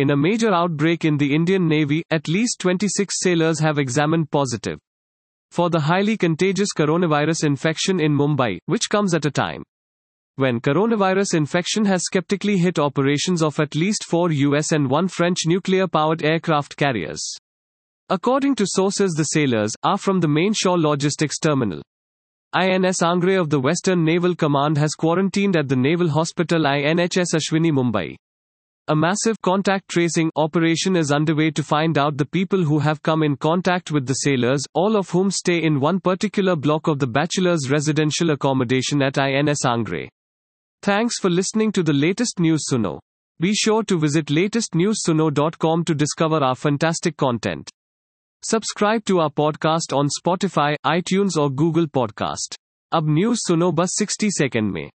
in a major outbreak in the Indian Navy, at least 26 sailors have examined positive for the highly contagious coronavirus infection in Mumbai, which comes at a time when coronavirus infection has skeptically hit operations of at least four US and one French nuclear powered aircraft carriers. According to sources, the sailors are from the main shore logistics terminal. INS Angre of the Western Naval Command has quarantined at the Naval Hospital INHS Asvini Mumbai. A massive contact tracing operation is underway to find out the people who have come in contact with the sailors, all of whom stay in one particular block of the bachelor's residential accommodation at INS Angre. Thanks for listening to the latest news Suno. Be sure to visit latestnewssuno.com to discover our fantastic content. Subscribe to our podcast on Spotify iTunes और Google podcast अब news सुनो बस 60 second में